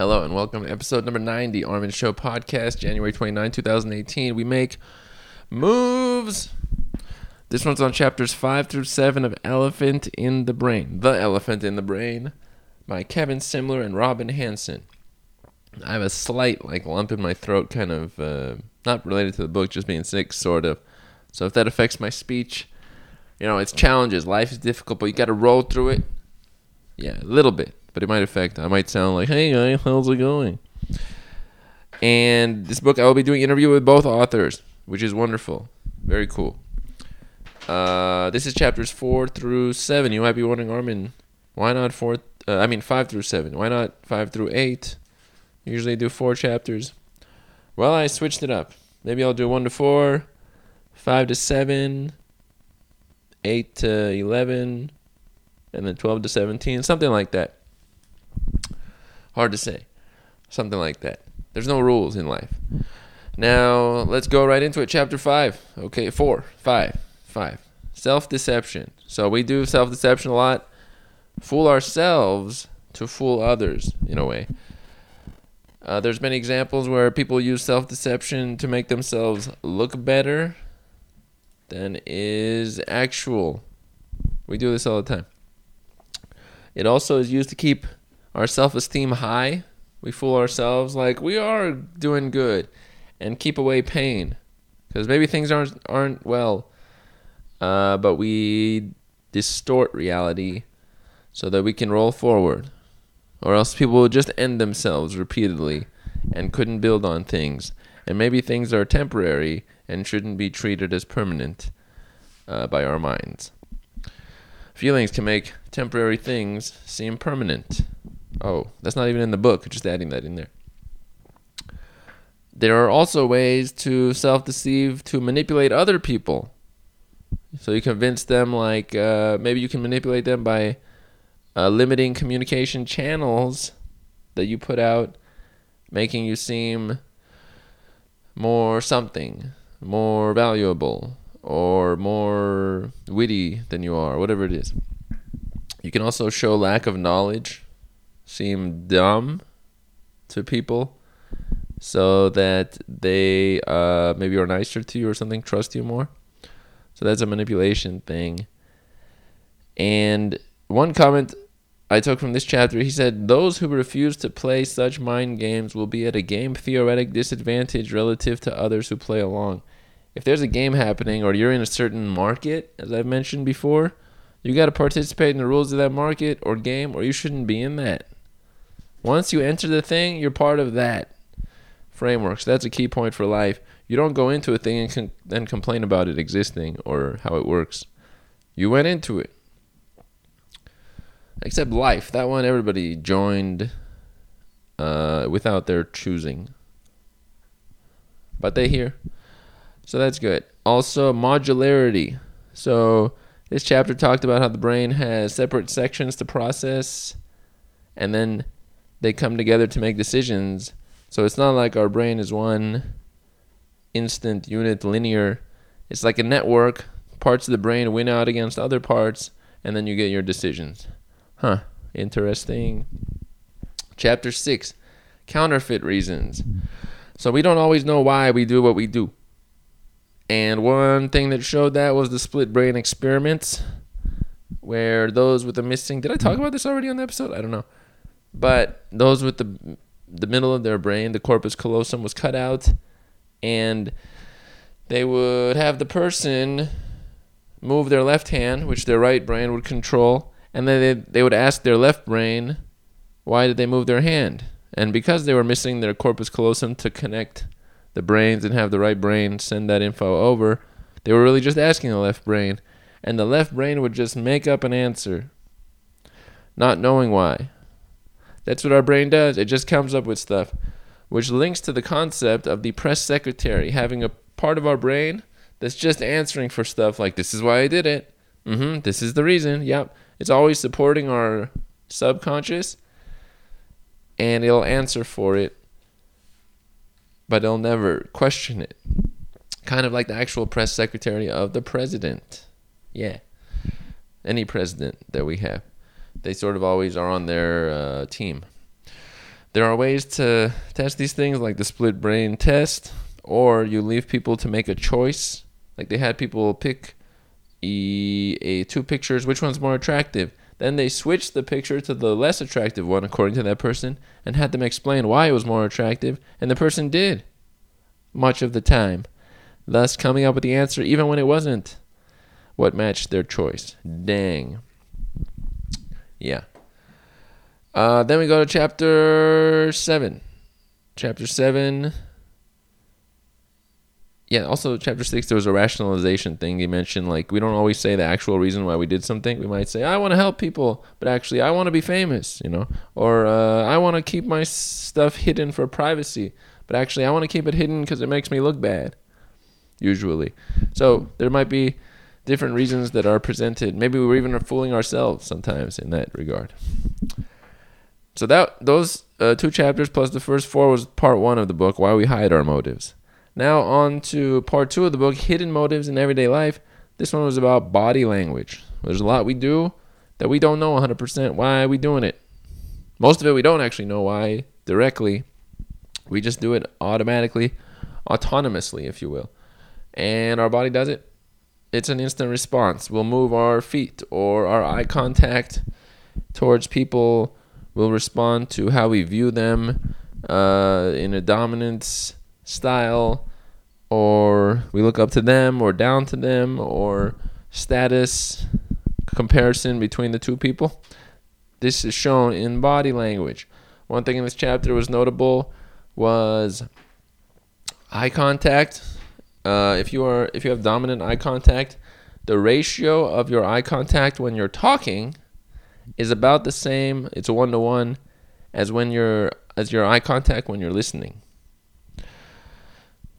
Hello and welcome to episode number 90, Armin Show Podcast, January 29, 2018. We make moves. This one's on chapters 5 through 7 of Elephant in the Brain. The Elephant in the Brain by Kevin Simler and Robin Hanson. I have a slight like lump in my throat, kind of uh, not related to the book, just being sick, sort of. So if that affects my speech, you know, it's challenges. Life is difficult, but you got to roll through it. Yeah, a little bit, but it might affect. I might sound like, "Hey, guys, how's it going?" And this book, I will be doing interview with both authors, which is wonderful, very cool. Uh, this is chapters four through seven. You might be wondering, Armin, why not four? Uh, I mean, five through seven. Why not five through eight? Usually do four chapters. Well, I switched it up. Maybe I'll do one to four, five to seven, eight to eleven, and then twelve to seventeen, something like that. Hard to say. Something like that. There's no rules in life. Now, let's go right into it. Chapter 5. Okay, 4, 5, 5. Self deception. So, we do self deception a lot. Fool ourselves to fool others, in a way. Uh, there's many examples where people use self deception to make themselves look better than is actual. We do this all the time. It also is used to keep our self esteem high. We fool ourselves like we are doing good and keep away pain because maybe things aren't aren't well, uh, but we distort reality so that we can roll forward, or else people will just end themselves repeatedly and couldn't build on things, and maybe things are temporary and shouldn't be treated as permanent uh, by our minds. Feelings can make temporary things seem permanent. Oh, that's not even in the book, just adding that in there. There are also ways to self deceive to manipulate other people. So you convince them, like, uh, maybe you can manipulate them by uh, limiting communication channels that you put out, making you seem more something, more valuable, or more witty than you are, whatever it is. You can also show lack of knowledge, seem dumb to people so that they uh, maybe are nicer to you or something, trust you more. So that's a manipulation thing. And one comment I took from this chapter, he said, Those who refuse to play such mind games will be at a game theoretic disadvantage relative to others who play along. If there's a game happening or you're in a certain market, as I've mentioned before, you got to participate in the rules of that market or game, or you shouldn't be in that. Once you enter the thing, you're part of that framework. So that's a key point for life. You don't go into a thing and then complain about it existing or how it works. You went into it. Except life. That one, everybody joined uh, without their choosing. But they here. So that's good. Also, modularity. So this chapter talked about how the brain has separate sections to process, and then they come together to make decisions. So it's not like our brain is one instant unit linear. It's like a network. Parts of the brain win out against other parts, and then you get your decisions. Huh. Interesting. Chapter 6 Counterfeit Reasons. So we don't always know why we do what we do. And one thing that showed that was the split brain experiments, where those with a missing. Did I talk about this already on the episode? I don't know. But those with the the middle of their brain, the corpus callosum, was cut out, and they would have the person move their left hand, which their right brain would control, and then they, they would ask their left brain, why did they move their hand? And because they were missing their corpus callosum to connect the brains and have the right brain send that info over. They were really just asking the left brain, and the left brain would just make up an answer, not knowing why. That's what our brain does. It just comes up with stuff, which links to the concept of the press secretary having a part of our brain that's just answering for stuff like this is why I did it. Mhm. This is the reason. Yep. It's always supporting our subconscious and it'll answer for it but it'll never question it. Kind of like the actual press secretary of the president. Yeah. Any president that we have. They sort of always are on their uh, team. There are ways to test these things, like the split brain test, or you leave people to make a choice. Like they had people pick e- a, two pictures, which one's more attractive? Then they switched the picture to the less attractive one, according to that person, and had them explain why it was more attractive, and the person did much of the time, thus coming up with the answer even when it wasn't what matched their choice. Dang. Yeah. Uh, then we go to chapter 7. Chapter 7 yeah, also chapter six, there was a rationalization thing. He mentioned like we don't always say the actual reason why we did something. We might say I want to help people, but actually I want to be famous, you know, or uh, I want to keep my stuff hidden for privacy, but actually I want to keep it hidden because it makes me look bad. Usually, so there might be different reasons that are presented. Maybe we're even fooling ourselves sometimes in that regard. So that those uh, two chapters plus the first four was part one of the book, why we hide our motives. Now, on to part two of the book Hidden Motives in Everyday Life. This one was about body language. There's a lot we do that we don't know 100% why we doing it. Most of it we don't actually know why directly. We just do it automatically, autonomously, if you will. And our body does it. It's an instant response. We'll move our feet or our eye contact towards people. We'll respond to how we view them uh, in a dominance style or we look up to them or down to them or status comparison between the two people. This is shown in body language. One thing in this chapter was notable was eye contact. Uh, if you are if you have dominant eye contact, the ratio of your eye contact when you're talking is about the same. It's a one to one as when you're as your eye contact when you're listening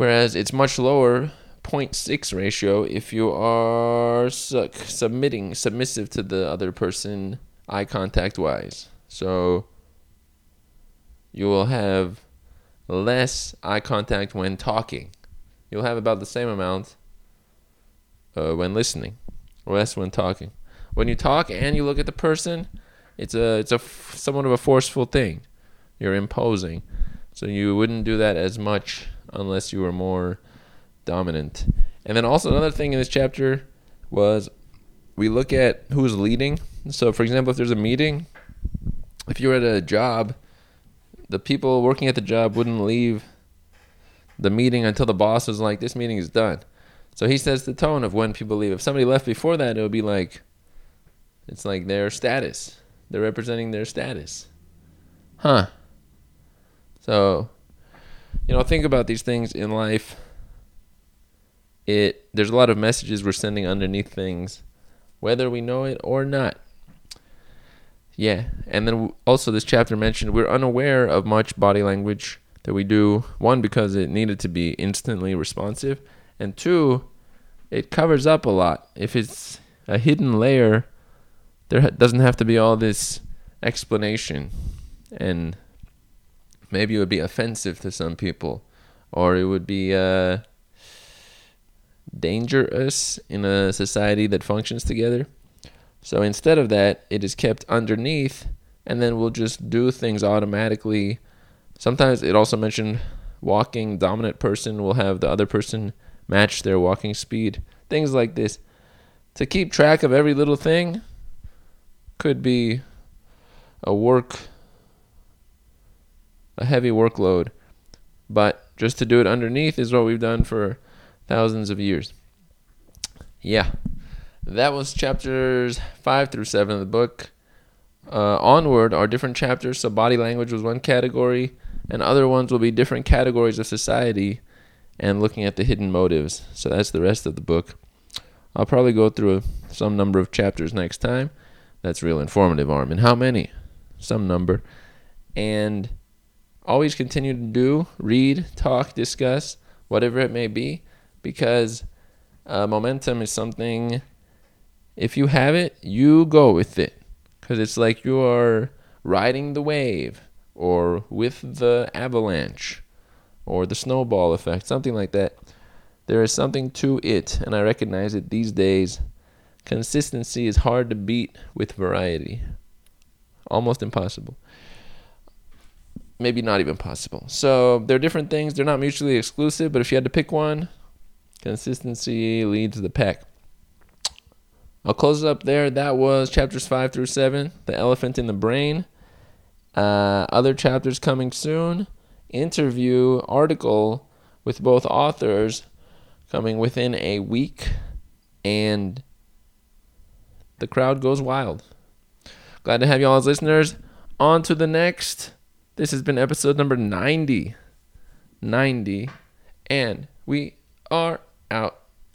whereas it's much lower 0.6 ratio if you are su- submitting submissive to the other person eye contact wise so you will have less eye contact when talking you'll have about the same amount uh, when listening less when talking when you talk and you look at the person it's a it's a f- somewhat of a forceful thing you're imposing so you wouldn't do that as much unless you were more dominant. And then also another thing in this chapter was we look at who's leading. So for example, if there's a meeting, if you're at a job, the people working at the job wouldn't leave the meeting until the boss was like, "This meeting is done." So he sets the tone of when people leave. If somebody left before that, it would be like, it's like their status. They're representing their status. Huh. So you know, think about these things in life. It there's a lot of messages we're sending underneath things, whether we know it or not. Yeah, and then also this chapter mentioned we're unaware of much body language that we do. One because it needed to be instantly responsive, and two, it covers up a lot. If it's a hidden layer, there doesn't have to be all this explanation and maybe it would be offensive to some people, or it would be uh, dangerous in a society that functions together. So instead of that, it is kept underneath, and then we'll just do things automatically. Sometimes it also mentioned walking dominant person will have the other person match their walking speed. Things like this. To keep track of every little thing could be a work a heavy workload. But just to do it underneath is what we've done for thousands of years. Yeah. That was chapters 5 through 7 of the book. Uh, onward are different chapters. So, body language was one category, and other ones will be different categories of society and looking at the hidden motives. So, that's the rest of the book. I'll probably go through some number of chapters next time. That's real informative, Armin. How many? Some number. And always continue to do read, talk, discuss, whatever it may be, because uh, momentum is something, if you have it, you go with it. Because it's like you are riding the wave or with the avalanche or the snowball effect, something like that. There is something to it, and I recognize it these days. Consistency is hard to beat with variety, almost impossible. maybe not even possible. So they're different things. They're not mutually exclusive, but if you had to pick one, consistency leads the pack. I'll close it up there. That was chapters five through seven. The elephant in the brain. Uh, other chapters coming soon. Interview article with both authors coming within a week, and the crowd goes wild. Glad to have you all as listeners. On to the next. This has been episode number 90. 90. And we are out.